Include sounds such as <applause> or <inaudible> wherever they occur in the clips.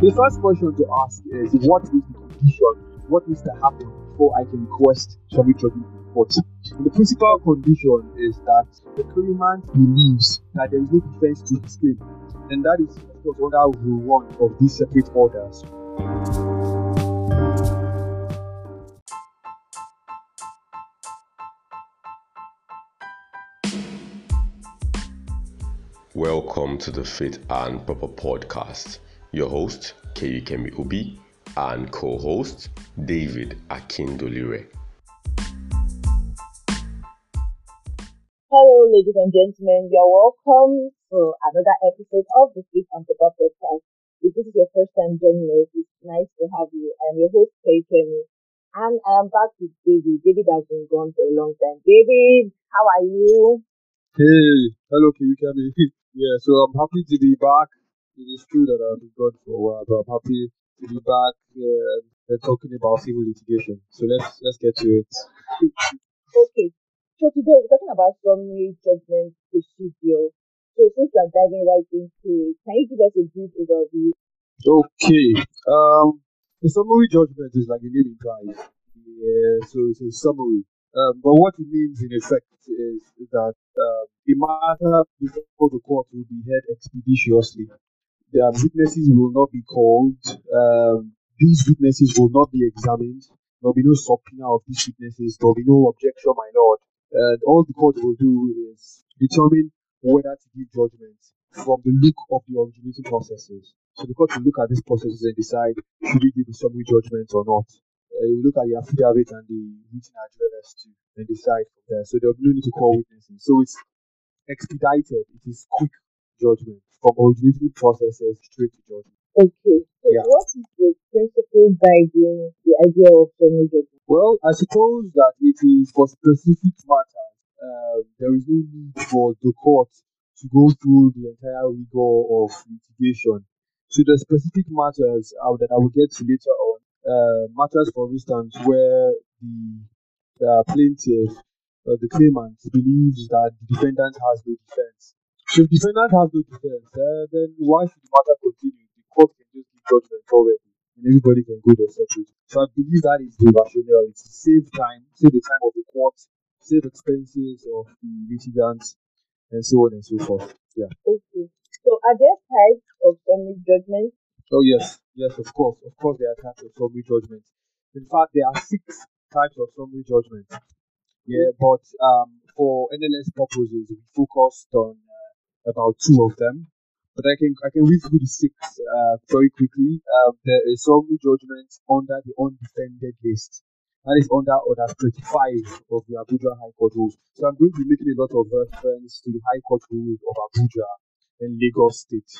The first question to ask is what is the condition? What needs to happen before I can request summary judgment court? The principal condition is that the claimant believes that there is no defense to his claim, and that is, of course, under Rule 1 of these separate orders. Welcome to the Fit and Proper podcast. Your host, Kemi Ubi, and co host, David Akindolire. Hello, ladies and gentlemen. You're welcome to another episode of the Fit and Proper podcast. If this is your first time joining us, it's nice to have you. I'm your host, Kemi, and I am back with David. David has been gone for a long time. David, how are you? Hey, hello, can you hear me? Yeah, so I'm happy to be back. It is true that I've been gone for a while, but I'm happy to be back uh, and talking about civil litigation. So let's let's get to it. Okay. So today we're talking about summary judgment procedure. So since we're diving right into it, can you give us a brief overview? Okay. Um, the summary judgment is like the name implies. Yeah, so it's a summary. Um, but what it means in effect is, that uh, the matter before the court will be heard expeditiously. The witnesses will not be called. Um, these witnesses will not be examined. There will be no subpoena of these witnesses. There will be no objection, my lord. And all the court will do is determine whether to give judgment from the look of the originating processes. So the court will look at these processes and decide should we give a summary judgment or not uh, you look at the affidavit and the written address to and decide from there. So there'll be no need to call witnesses. So it's expedited. It is quick judgment from originating processes straight to judgment. Okay. So Yeah. what is the principle guiding the idea of summary judgment? Well, I suppose that it is for specific matters. Uh, there is no need for the court to go through the entire rigor of litigation. So the specific matters uh, that I will get to later on, uh, matters, for instance, where the uh, plaintiff, uh, the claimant, believes that the defendant has no defense. If the defendant has no defense, uh, then why should the matter continue? The court can just give judgment already, and everybody can go their separate. So I believe that is the rationale. It's to save time, save the time of the court, save expenses of the litigant, and so on and so forth. Yeah. Okay. So are there types of summary judgment? Oh yes, yes, of course, of course, there are types of summary judgment. In fact, there are six types of summary judgment. Yeah, but um, for NLS purposes, we focused on about two of them. But I can I can read through the six uh, very quickly. Um, there is summary judgment under the undefended list. That is under Order 35 of the Abuja High Court rules. So I'm going to be making a lot of reference to the High Court rules of Abuja and Lagos State.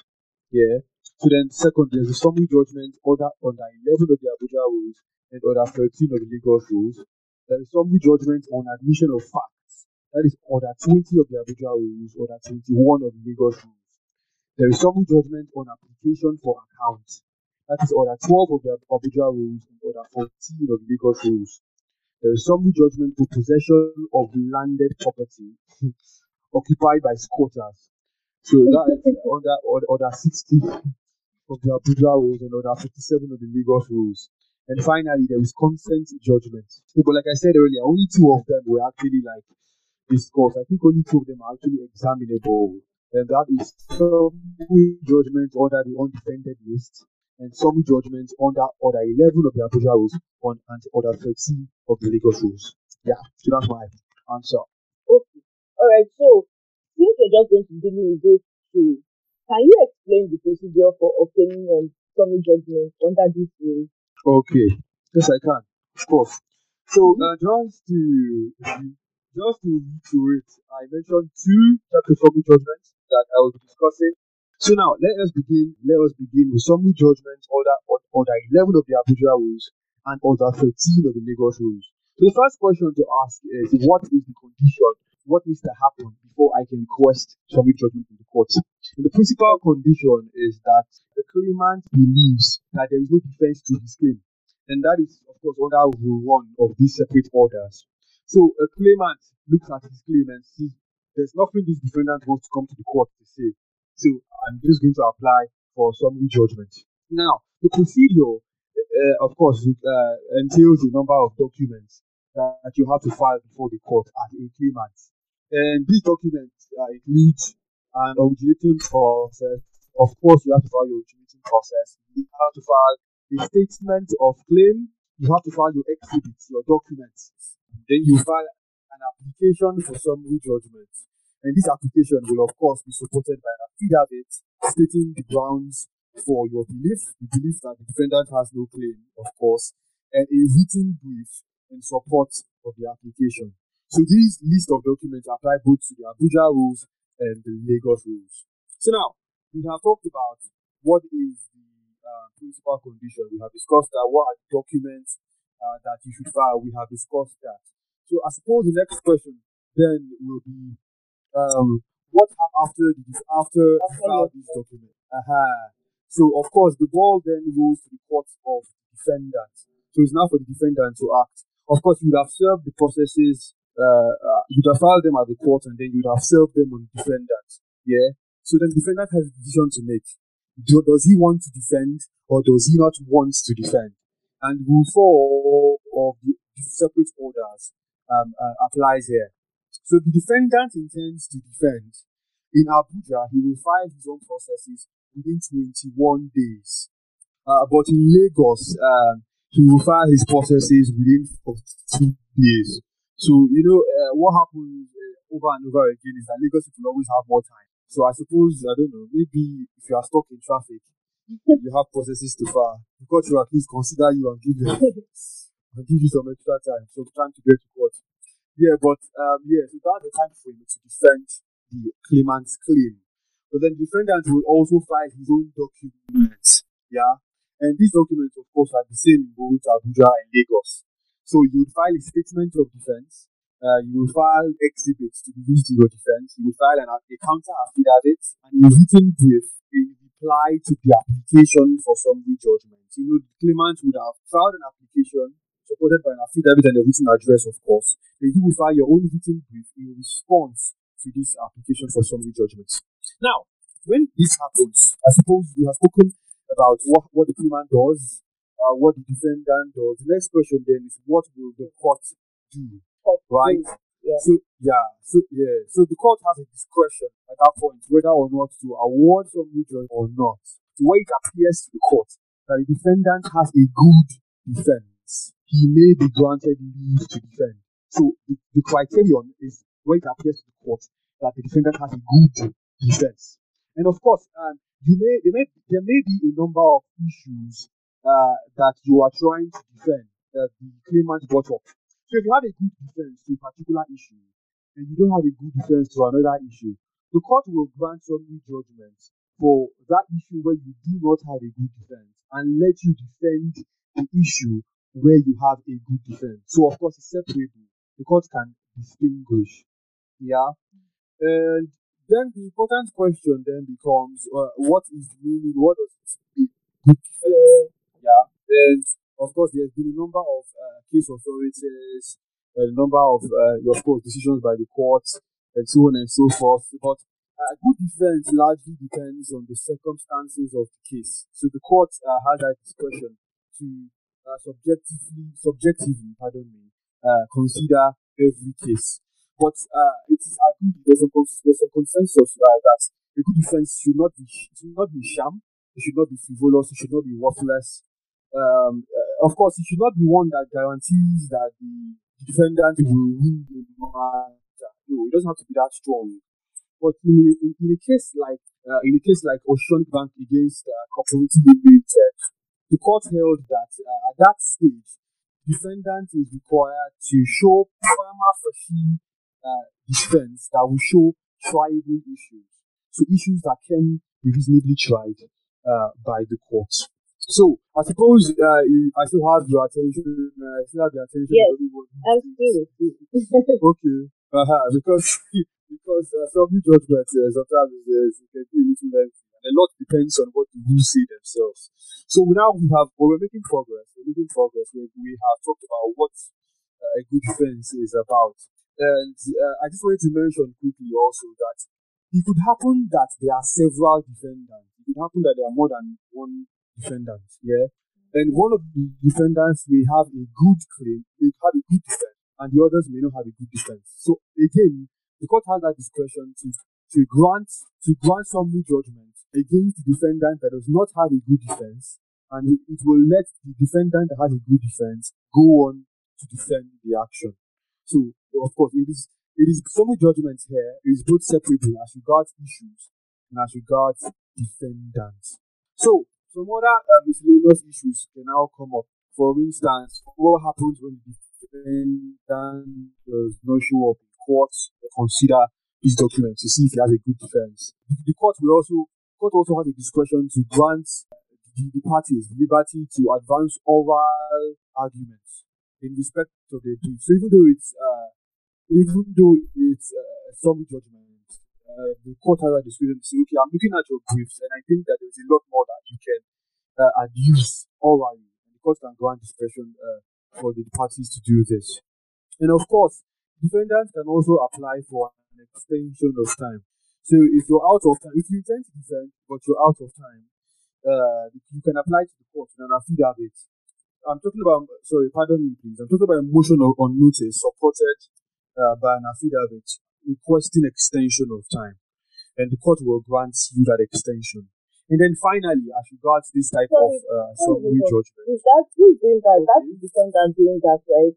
Yeah. So then, second, there's a summary judgment order under 11 of the Abuja rules and order 13 of the Lagos rules. There is summary judgment on admission of facts. That is order 20 of the Abuja rules, order 21 of the Lagos rules. There is summary judgment on application for account. That is order 12 of the Abuja rules and order 14 of the Lagos rules. There is summary judgment for possession of landed property <laughs> occupied by squatters. So that is under order, order 60 of the Abuja rules and order 57 of the Lagos rules. And finally, there is consent judgment. But like I said earlier, only two of them were actually like discussed. I think only two of them are actually examinable. And that is summary judgment under the undefended list and summary judgment under order 11 of the Abuja rules on, and order 13 of the Lagos rules. Yeah, so that's my answer. Okay. All right. So since we're just going to dealing with those two, can you explain the procedure for obtaining um, summary judgment under these rules? Okay, yes, I can, of course. So, uh, just to just to reiterate, I mentioned two of summary judgments that I will be discussing. So now, let us begin. Let us begin with summary judgment order order 11 of the Abuja rules and order 13 of the Lagos rules. So the first question to ask is, what is the condition? What needs to happen before I can request summary judgment in the court? And the principal condition is that the claimant believes that there is no defense to his claim. And that is, of course, under Rule 1 of these separate orders. So a claimant looks at his claim and sees there's nothing this defendant wants to come to the court to say. So I'm just going to apply for summary judgment. Now, the procedure, uh, of course, uh, entails a number of documents that you have to file before the court as a claimant. And these documents uh, include an originating process. Of course, you have to file your originating process. You have to file a statement of claim. You have to file your exhibits, your documents. Then you file an application for summary judgment. And this application will, of course, be supported by an affidavit stating the grounds for your belief, the belief that the defendant has no claim, of course, and a written brief in support of the application. So these list of documents apply both to the Abuja rules and the Lagos rules. So now we have talked about what is the uh, principal condition. We have discussed that what are documents uh, that you should file. We have discussed that. So I suppose the next question then will be um, what after the, after these documents? Uh-huh. So of course the ball then goes to the court of defendant. So it's now for the defendant to act. Of course, you would have served the processes uh, uh, you'd have filed them at the court and then you'd have served them on the defendant. Yeah. So then the defendant has a decision to make. Do, does he want to defend or does he not want to defend? And rule four of the separate orders um, uh, applies here. So the defendant intends to defend. In Abuja, he will file his own processes within 21 days. Uh, but in Lagos, um, he will file his processes within 42 days. So, you know, uh, what happens uh, over and over again is that Lagos people always have more time. So I suppose, I don't know, maybe if you are stuck in traffic, you have processes to file. The court will at least consider you and give you, <laughs> and give you some extra time. So time to get to court. Yeah, but um, yeah, so that's the time frame to defend the claimant's claim. But then the defendant will also file his own documents. Yeah. And these documents, of course, are the same in both Abuja and Lagos. So you would file a statement of defense. Uh, you will file exhibits to be used in your defense. You will file an, a counter affidavit and a written brief in reply to the application for summary judgment. You know, the claimant would have filed an application supported by an affidavit and a written address, of course. Then you will file your own written brief in response to this application for summary judgment. Now, when this happens, I suppose we have spoken about what, what the claimant does, uh, what the defendant does. The next question then is what will the court do? Court right? yeah. So yeah, so yeah, so the court has a discretion at that point whether or not to award summary judgment or not. The way it appears to the court that the defendant has a good defense, he may be granted leave to defend. So the, the criterion is where it appears to the court that the defendant has a good defense. And of course, um, you may there may there may be a number of issues uh, that you are trying to defend that the claimant brought up. So if you have a good defense to a particular issue and you don't have a good defense to another issue, the court will grant summary judgment for that issue where you do not have a good defense and let you defend the issue where you have a good defense. So of course it's separable. The court can distinguish. Yeah. And then the important question then becomes uh, what is meaning, what does it mean? Good defense. Yeah. And of course, there's been a number of uh, case authorities, a number of, uh, of course, decisions by the courts, and so on and so forth. But uh, good defense largely depends on the circumstances of the case. So the court uh, has that discretion to uh, subjectively, subjectively, pardon me, uh, consider every case. But uh, it is agreed there's a, there's a consensus uh, that a good defense should not be should not be sham, it should not be frivolous, it should not be worthless, um, of course, it should not be one that guarantees that the defendant will win the matter. No, it doesn't have to be that strong. But in in, in a case like uh, in a case like Oceanic Bank against uh, Cooperative Limited, the court held that uh, at that stage, defendant is required to show prima facie uh, defense that will show triable issues. So issues that can be reasonably tried uh, by the court. So I suppose uh, I still have your attention. Uh, I still have your attention. Yes, I'm still with you. <laughs> okay, uh-huh. because <laughs> because uh, some judgment uh, sometimes is, uh, can be a little lengthy, and a lot depends on what the rules say themselves. So now we have, well, we're making progress. We're making progress. We, we have talked about what uh, a good defense is about, and uh, I just wanted to mention quickly also that it could happen that there are several defendants. It could happen that there are more than one defendants, yeah, and one of the defendants may have a good claim, may have a good defense, and the others may not have a good defense. So again, the court has that discretion to to grant to grant summary judgment against the defendant that does not have a good defense, and it will let the defendant that has a good defense go on to defend the action. So of course, it is it is summary judgment here is both separable as regards issues and as regards defendants. So some other uh, miscellaneous issues can now come up. For instance, what happens when the defendant does not show up in court? Consider these documents to see if he has a good defense. The court will also court also has a discretion to grant the, parties liberty to advance oral arguments in respect of the brief. So even though it's uh, even though it's uh, summary judgment, uh, the court has a discretion to say, okay, I'm looking at your briefs and I think that there's a lot more that you can uh, adduce orally. And the court can grant discretion uh, for the parties to do this. And of course, defendants can also apply for an extension of time. So if you're out of time, if you intend to defend but you're out of time, uh, you can apply to the court in an affidavit. I'm talking about, sorry, pardon me, please. I'm talking about a motion on, notice supported uh, by an affidavit requesting extension of time, and the court will grant you that extension. And then finally, as regards this type sorry, of uh, summary judgment, is that who's doing that? That's the defendant doing that, right?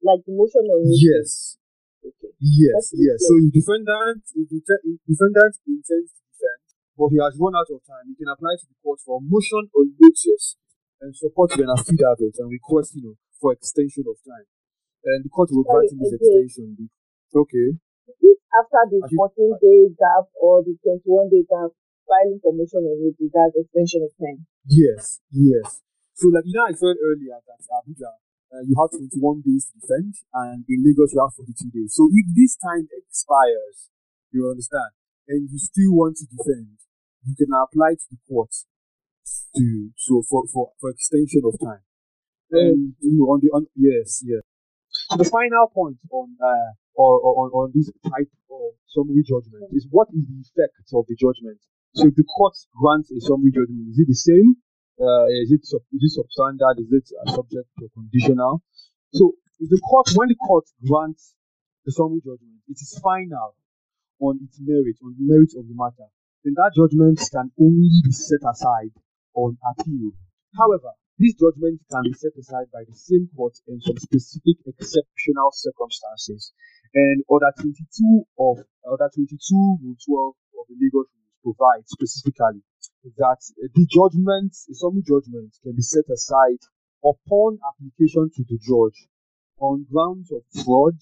Like the motion on notice. Yes. Okay. Yes, yes. So the defendant, if the defendant intends to defend, but he has run out of time, he can apply to the court for motion on notice and support an affidavit and request, you know, for extension of time. And the court will grant him his extension. Okay. If after the 14 day gap or the 21 day gap, filing for motion on notice, that's extension of time. Yes, yes. So, like you know, I said earlier that Abuja uh, you have 21 days to defend, and in Lagos you have 42 days. So if this time expires, you understand, and you still want to defend, you can apply to the court to so for for, for extension of time. And you know on the on yes yes. So the final point on uh or, or on, on this type of summary judgment is what is the effect of the judgment. So if the court grants a summary judgment, is it the same uh, is it it substandard? Is it uh, subject to conditional? So if the court, when the court grants the summary judgment, it is final on its merit, on the merit of the matter. Then that judgment can only be set aside on appeal. However, this judgment can be set aside by the same court in some specific exceptional circumstances. And Order 22 of Order 22 Rule 12 of the Legal Provide specifically that the judgment, a summary judgment, can be set aside upon application to the judge on grounds of fraud,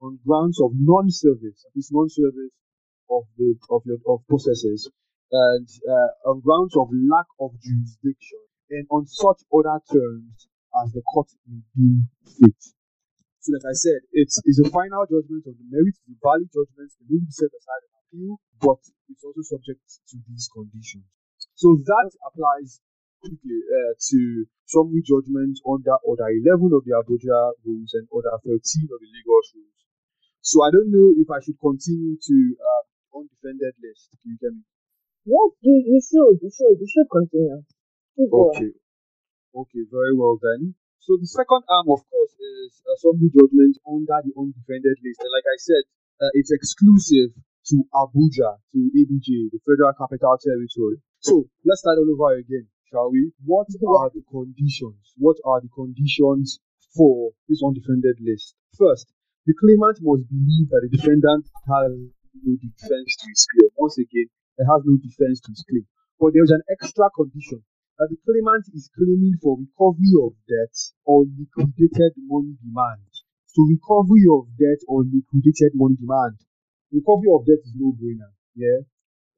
on grounds of non-service, this non-service of the of your of processes, and uh, on grounds of lack of jurisdiction, and on such other terms as the court may deem fit. So, like I said, it's, a final judgment of the merits, the valid judgments can be set aside appeal, but it's also subject to these conditions. So that applies quickly uh, to summary judgment under Order 11 of the Abuja rules and Order 13 of the Lagos rules. So I don't know if I should continue to uh, undefended list. Can you hear me? Yes, you, you should. You should. You should continue. Okay. Okay, very well then. So the second arm, of course, is a summary judgment under the undefended list. And like I said, uh, it's exclusive to Abuja, to ABJ, the Federal Capital Territory. So let's start all over again, shall we? What are the conditions? What are the conditions for this undefended list? First, the claimant must believe that the defendant has no defense to his claim. Once again, it has no defense to his claim. But there's an extra condition that the claimant is claiming for recovery of debt or liquidated money demand. So recovery of debt or liquidated money demand. Recovery of debt is no brainer. Yeah.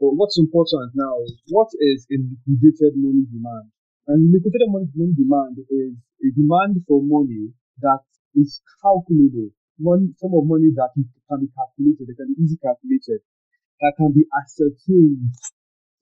But what's important now is what is a liquidated money demand? And liquidated money, money demand is a demand for money that is calculable. Money, sum of money that can be calculated, that can be easily calculated, that can be ascertained.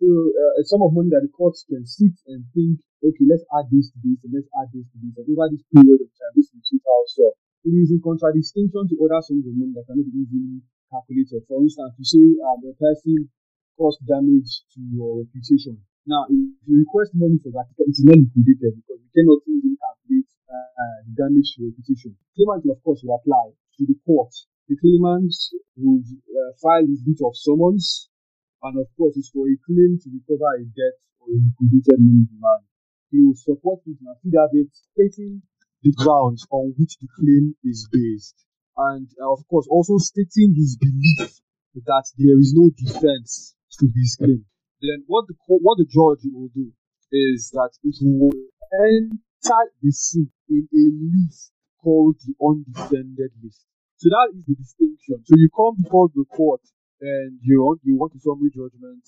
So uh, a sum of money that the courts can sit and think, okay, let's add this to this and let's add this to this. And over this period of time, this is the total sum. It is in contradistinction to other sums of money that cannot be easily calculated. For instance, you say uh, the person cause damage to your reputation. Now, if you request money for that, it is not liquidated because you cannot easily calculate uh, the damage to reputation. Claimant, of course, will apply to the court. The claimant would uh, file his writ of summons, and of course, it's for a claim to recover a debt or a liquidated money demand. He will support it in a affidavit stating the grounds on which the claim is based, and uh, of course, also stating his belief that there is no defense to his claim then what the what the judge will do is that it will enter the suit in a list called the undefended list. So that is the distinction. So you come before the court and you want you want a summary judgment.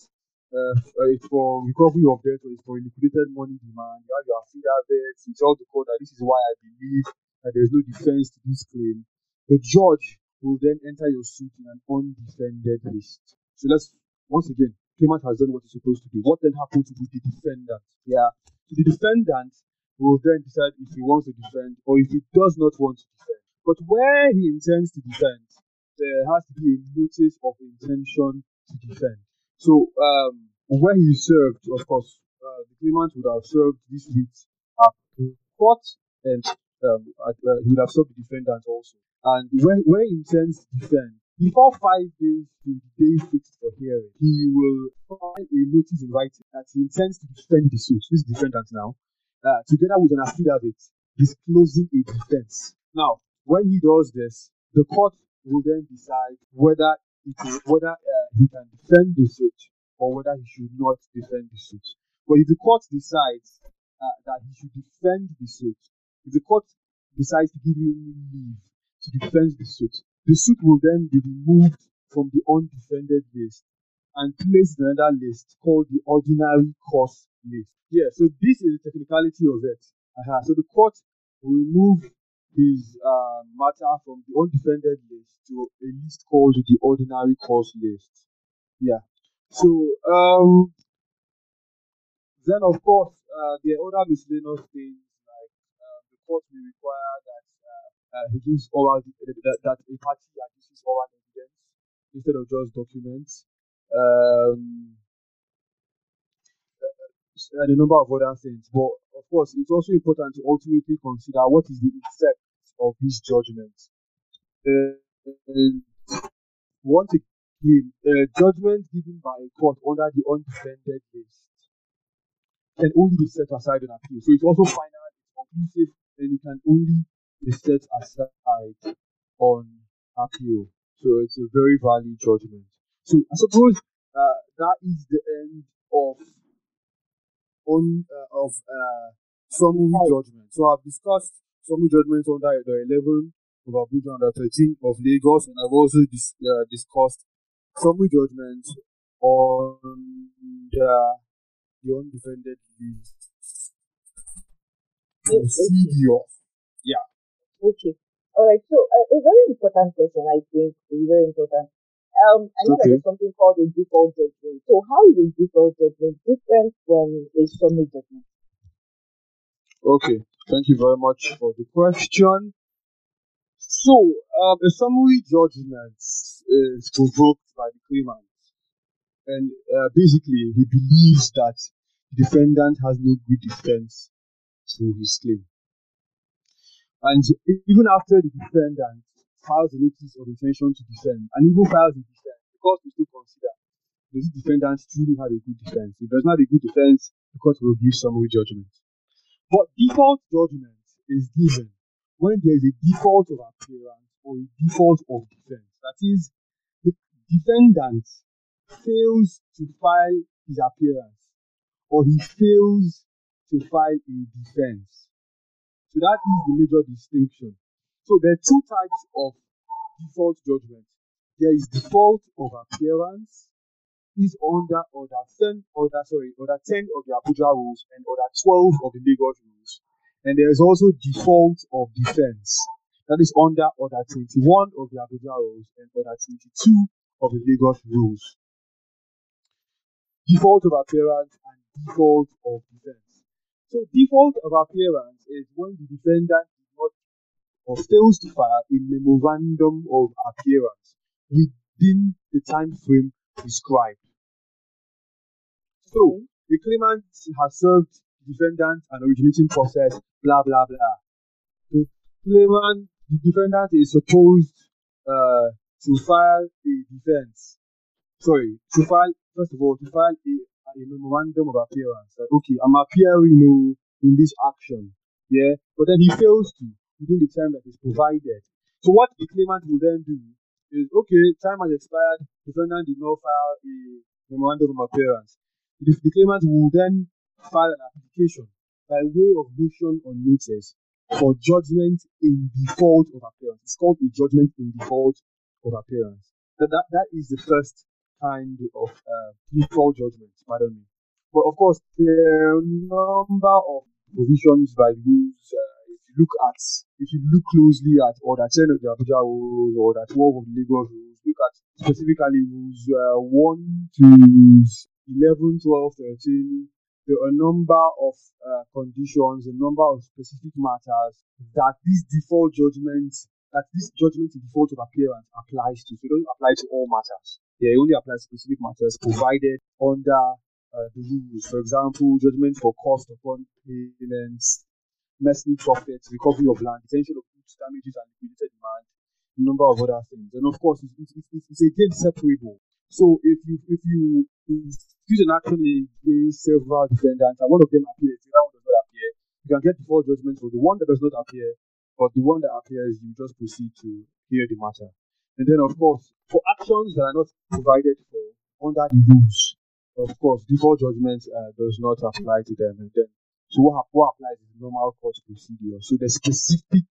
Uh, it's for recovery of debt or it's for liquidated money demand. You have your affidavit. You tell the court that this is why I believe that there is no defense to this claim. The judge will then enter your suit in an undefended list. So let's once again claimant has done what he's supposed to do. What then happens with the defendant? Yeah. So the defendant will then decide if he wants to defend or if he does not want to defend. But where he intends to defend, there has to be a notice of intention to defend. So um, where he served, of course, uh, the claimant would have served this week at court and um, at, uh, he would have served the defendant also. And where, where he intends to defend, before five days to the day fixed for hearing, he will file a notice in writing that he intends to defend the suit, this defendant now, uh, together with an affidavit disclosing a defense. Now, when he does this, the court will then decide whether whether uh, he can defend the suit or whether he should not defend the suit. But if the court decides uh, that he should defend the suit, if the court decides to give him leave to defend the suit, the suit will then be removed from the undefended list and placed in another list called the ordinary cause list. Yeah, so this is the technicality of it. Uh-huh. So the court will remove his uh, matter from the undefended list to a list called the ordinary cause list. Yeah. So um, then of course uh, are other miscellaneous things the court may require that uh, he gives oral that, that a party adduces oral evidence instead of just documents. Um, uh, and a number of other things. But of course, it's also important to ultimately consider what is the effect of this judgment. Uh, once again, uh, judgment given by a court under the undefended list can only be set aside on appeal. So it's also final, conclusive, and it can only is set aside on appeal. So it's a very valid judgment. So I suppose uh, that is the end of on uh, of uh, summary judgment. So I've discussed summary judgment under the 11 of Abuja under 13 of Lagos, and I've also dis- uh, discussed summary judgment on the, the undefended list procedure. Yeah. Okay. All right. So uh, a very important question, I think, very important. Um, I know that Okay. there's something called a default judgment. So how is a default judgment different from a summary judgment? Okay, thank you very much for the question. So, um, a summary judgment is provoked by the claimant, and uh, basically he believes that the defendant has no good defense to his claim. And even after the defendant files a notice of intention to defend, and even files a defense, the court will still consider does the defendant truly have a good defense? If there's not a good defense, the court will give summary judgment. But default judgment is given when there is a default of appearance or a default of defense. That is, the defendant fails to file his appearance or he fails to file a defense. So that is the major distinction. So there are two types of default judgment. There is default of appearance, is under order 10, order sorry, order 10 of the Abuja rules and order 12 of the Lagos rules. And there is also default of defense. That is under order 21 of the Abuja rules and order 22 of the Lagos rules. Default of appearance and default of defense. So default of appearance is when the defendant did not or fails to file a memorandum of appearance within the time frame prescribed. So the claimant has served the defendant an originating process, blah blah blah. The claimant, the defendant is supposed uh, to file a defense. Sorry, to file first of all to file a, a memorandum of appearance. That, okay, I'm appearing you know, in this action. Yeah, but then he fails to within the time that is provided. So what the claimant will then do is okay, time has expired, defendant did not file a memorandum of appearance. The, the claimant will then file an application by way of motion on notice for judgment in default of appearance. It's called a judgment in default of appearance. That, that, that is the first kind of uh, default judgment, pardon me. But of course, the number of provisions by rules uh, look at, if you look closely at order 10 of the Abuja rules or that 12 of the Lagos rules, look at specifically rules uh, 1 to 11, 12, 13, there are a number of uh, conditions, a number of specific matters that this default judgment, that this judgment in default of appearance applies to. So it doesn't apply to all matters. It only to specific matters provided under uh, the rules. For example, judgment for cost upon payments, mercenary profits, recovery of land, detention of goods, damages and liquidated demand, a number of other things. And of course, it's, it's, it's, it's again separable. So if you if you use an action against several defendants and one of them appears, the other one does not appear, you can get four judgments for the one that does not appear, but the one that appears, you just proceed to hear the matter. And then, of course, for actions that are not provided for under the rules, of course, default judgment uh, does not apply to them. And then so what, what applies is normal court procedure. So the specific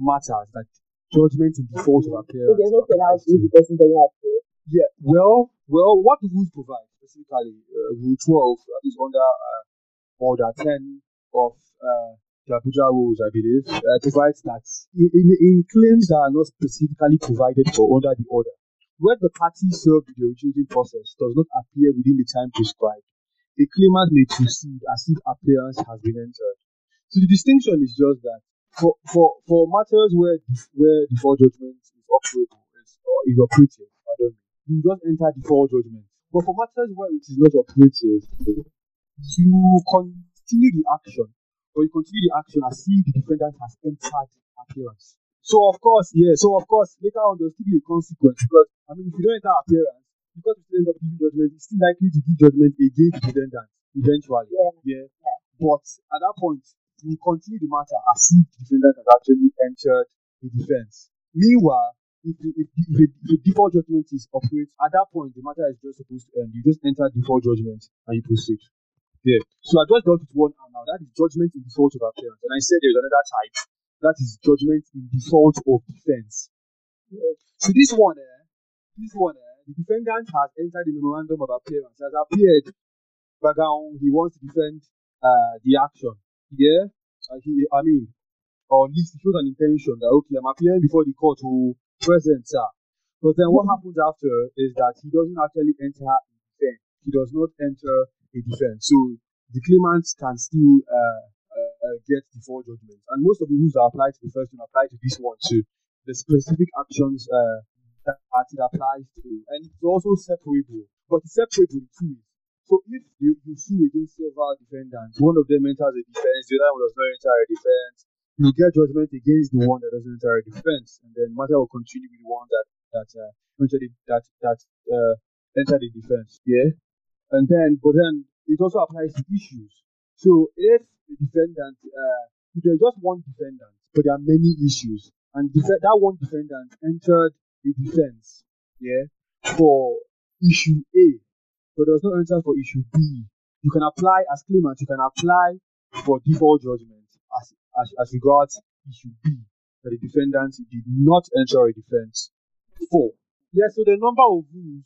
matters that judgment in default of appearance. So there's no penalty if the person doesn't appear. Yeah. Well, well, what the rules provide specifically, uh, Rule 12 that is under uh, Order 10 of uh, the Abuja rules, I believe, uh, provides that in, in, claims that are not specifically provided for under the order, where the party served the originating process does not appear within the time prescribed, a claimant may proceed as if appearance has been entered. So the distinction is just that for for, for matters where where default judgment is operable or is operative, I don't you just enter default judgment. But for matters where it is not operative, you continue the action, or you continue the action as if the defendant has entered appearance. So of course, yeah, so of course later on there'll still be a consequence because I mean if you don't enter appearance, because we end up giving judgment, it's still likely to give judgment against the defendant eventually. Yeah. yeah. yeah. But at that point, you continue the matter as if the defendant has actually entered the defense. Meanwhile, if, if, if, if, the default judgment is operates, at that point, the matter is just supposed to end. You just enter default judgment and you proceed. So I just dealt with one and now. That is judgment in default of appearance. And I said there's another type. That is judgment in default of defense. So this one, eh, this one, eh, the defendant has entered the memorandum of appearance, has appeared, background, he wants to defend uh, the action. Yeah? Uh, he, I mean, or at least he shows an intention that, okay, I'm appearing before the court to present, sir. But then what happens after is that he doesn't actually enter a defense. He does not enter a defense. So the claimant can still uh, uh, get default judgment. And most of the rules that apply to the first one apply to this one too. The specific actions uh, that it applies to. And it's also separable, but it's separable in two ways. So if you, you sue against several defendants, one of them enters a defense, the other one does not enter a defense, you get judgment against the one that doesn't enter a defense, and then matter will continue with the one that that uh, entered the, that that uh, entered the defense. Yeah, and then but then it also applies to issues. So if the defendant, uh, if there's just one defendant, but there are many issues, and def- that one defendant entered the defense, yeah, for issue A, but does not enter for issue B. You can apply as claimant, you can apply for default judgment as, as, as regards issue B, that the defendant did not enter a defense for. Yeah, so the number of rules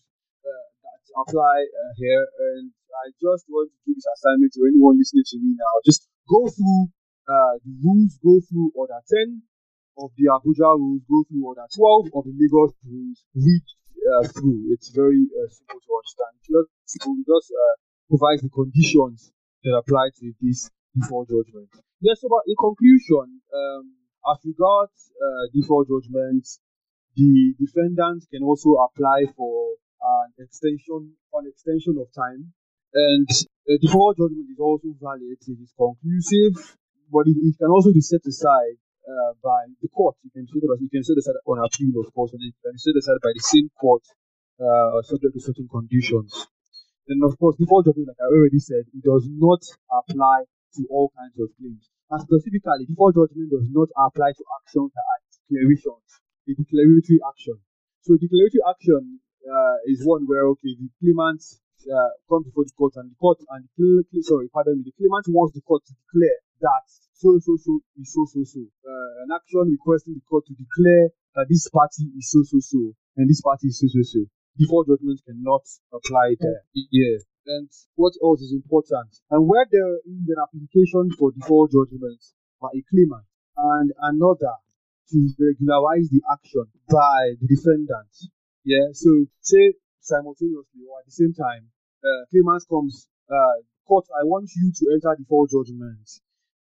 apply uh, here, and I just want to give this assignment to anyone listening to me now. Just go through uh, the rules, go through order 10, of the Abuja rules, go through order 12 of the Lagos rules, read uh, through. It's very uh, simple to understand. Just, it just uh, provides the conditions that apply to this default judgment. Yes, so but in conclusion, um, as regards uh, default judgment, the defendant can also apply for an extension, an extension of time And uh, default judgment is also valid, it is conclusive, but it, it can also be set aside uh, by the court. You can set it, you can set aside on appeal, of course, and it can be set aside by the same court, uh, subject to certain conditions. Then, of course, default judgment, like I already said, it does not apply to all kinds of claims. And specifically, default judgment does not apply to actions that are declarations, a declaratory action. So, declaratory action uh, is one where, okay, the claimant uh, comes before the court and the court and the sorry, pardon me, the claimant wants the court to declare that so so so is so so so. Uh, an action requesting the court to declare that this party is so so so and this party is so so so. Default judgment cannot apply there. Yeah. And what else is important? And where there is an application for default judgment by a claimant and another to regularize the action by the defendant. Yeah. So say simultaneously or at the same time, uh, claimant comes, uh, court, I want you to enter default judgment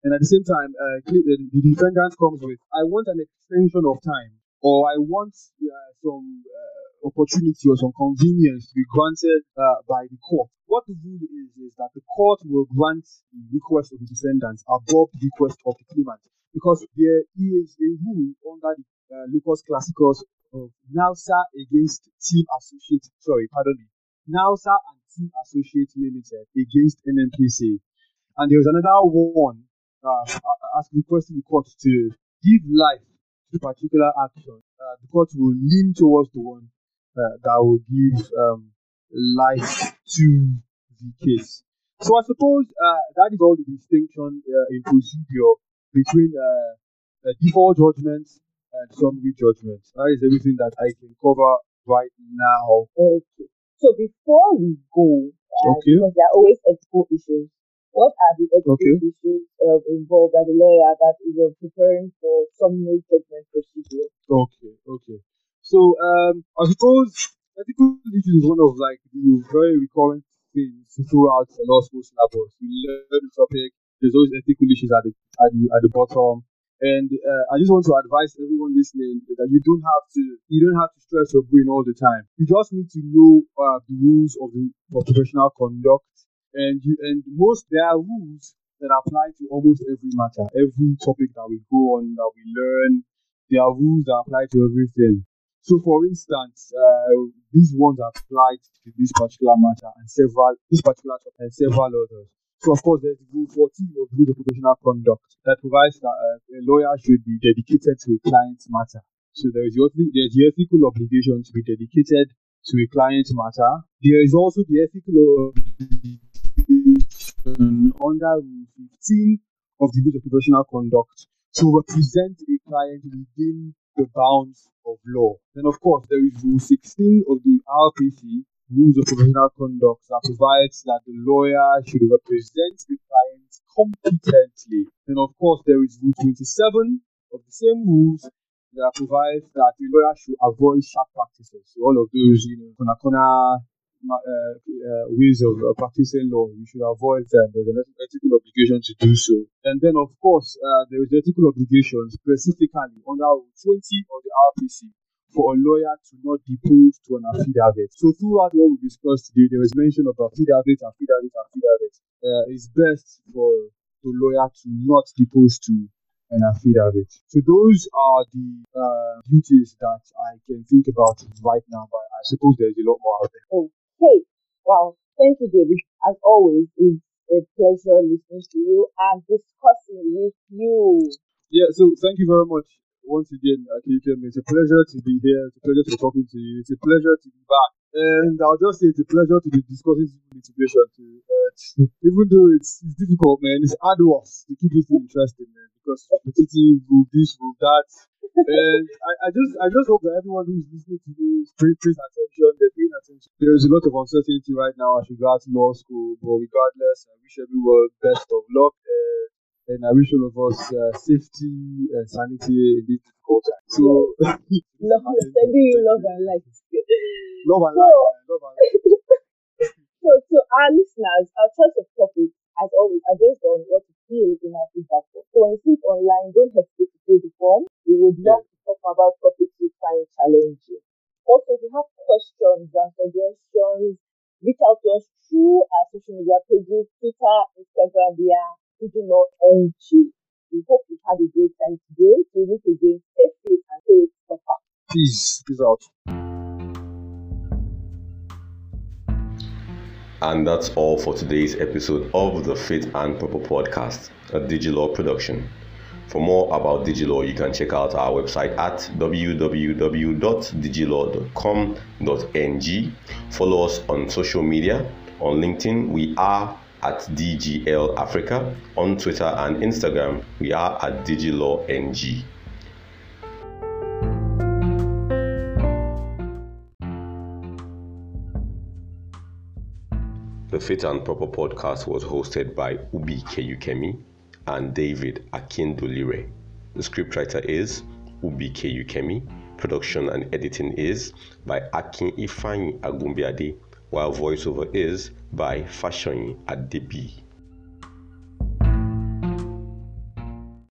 and at the same time, uh, the defendant comes with, I want an extension of time, or I want uh, some uh, opportunity or some convenience to be granted uh, by the court. What the rule is, is that the court will grant the request of the defendant above the request of the claimant, because there is a rule under the uh, locus classicus of NALSA against Team Associate, sorry, pardon me, NALSA and Team Associate Limited against NNPC. And there was another one uh, as requesting the court to give life to particular action, uh, the court will lean towards the one uh, that will give um, life to the case. So I suppose uh, that is all the distinction uh, in procedure between uh, default judgments and summary judgments. That is everything that I can cover right now. Okay. So before we go, okay. because there are always ethical issues what are the ethical okay. issues uh, involved as a lawyer that is uh, preparing for summary judgment procedure? Okay, okay. So um, I suppose ethical issues is one of like the very recurrent things throughout the law school syllabus. You learn the topic. There's always ethical issues at the at the, at the bottom. And uh, I just want to advise everyone listening that you don't have to you don't have to stress your brain all the time. You just need to know uh, the rules of the of professional conduct and you and most there are rules that apply to almost every matter, every topic that we go on, that we learn. There are rules that apply to everything. So, for instance, uh, these ones apply to this particular matter and several this particular topic and several others. So, of course, there's Rule 14 of Rules of Professional Conduct that provides that uh, a lawyer should be dedicated to a client's matter. So, there is the, there's the ethical obligation to be dedicated to a client's matter. There is also the ethical obligation under Rule 15 of the Rules of Professional Conduct to represent a client within the bounds of law. Then, of course, there is Rule 16 of the RPC, Rules of Professional Conduct, that provides that the lawyer should represent the client competently. Then, of course, there is Rule 27 of the same rules that provides that the lawyer should avoid sharp practices. So all of those, you know, corner corner uh, uh, ways of uh, practicing law. You should avoid them. There's an ethical obligation to do so. And then, of course, uh, there is ethical obligation specifically under 20 of the RPC for a lawyer to not depose to an affidavit. So throughout what we discussed today, there was mention of affidavit, affidavit, affidavit. Uh, it's best for the lawyer to not depose to an affidavit. So those are the uh, duties that I can think about right now, but I suppose there's a lot more out there. Okay. Hey, wow. Thank you, David. As always, it's a pleasure listening to you and discussing with you. Yeah, so thank you very much once again, Akikem. It's a pleasure to be here. It's a pleasure to be talking to you. It's a pleasure to be back. And I'll just say it's a pleasure to be discussing integration too. Uh, even though it's, it's difficult, man, it's arduous to keep this interesting, man, because repetitive, move this, move that and I, I, just I just hope that everyone who is listening to this pays, attention. They're paying attention. There is a lot of uncertainty right now as regards law school, but regardless, I wish everyone best of luck. Uh, and I wish all of us uh, safety and sanity in this difficult. So, <laughs> love, sending <laughs> you love and light. Love and so, light. Love and light. <laughs> so, so our listeners, our choice of topic, as always, are based on what you feel in our feedback. So when you see online, don't hesitate to fill the form. We would love to talk about topics you find challenging. Also, if you have questions and suggestions, reach out to us through our social social media pages, Twitter, Instagram, we are Digilaw NG. We hope you've had a great time today. To meet again, stay safe and stay proper. Peace. Peace out. And that's all for today's episode of the Fit and Proper podcast, a Digilaw production. For more about Digilaw, you can check out our website at www.digilaw.com.ng. Follow us on social media. On LinkedIn, we are at DGL Africa. On Twitter and Instagram, we are at DigiLawNG. The Fit and Proper podcast was hosted by Ubi Keyukemi and David Akindolire. The scriptwriter is Ubi Keyukemi. Production and editing is by Akin Ifeanyi Agumbiade, while voiceover is by Fashion Adebi.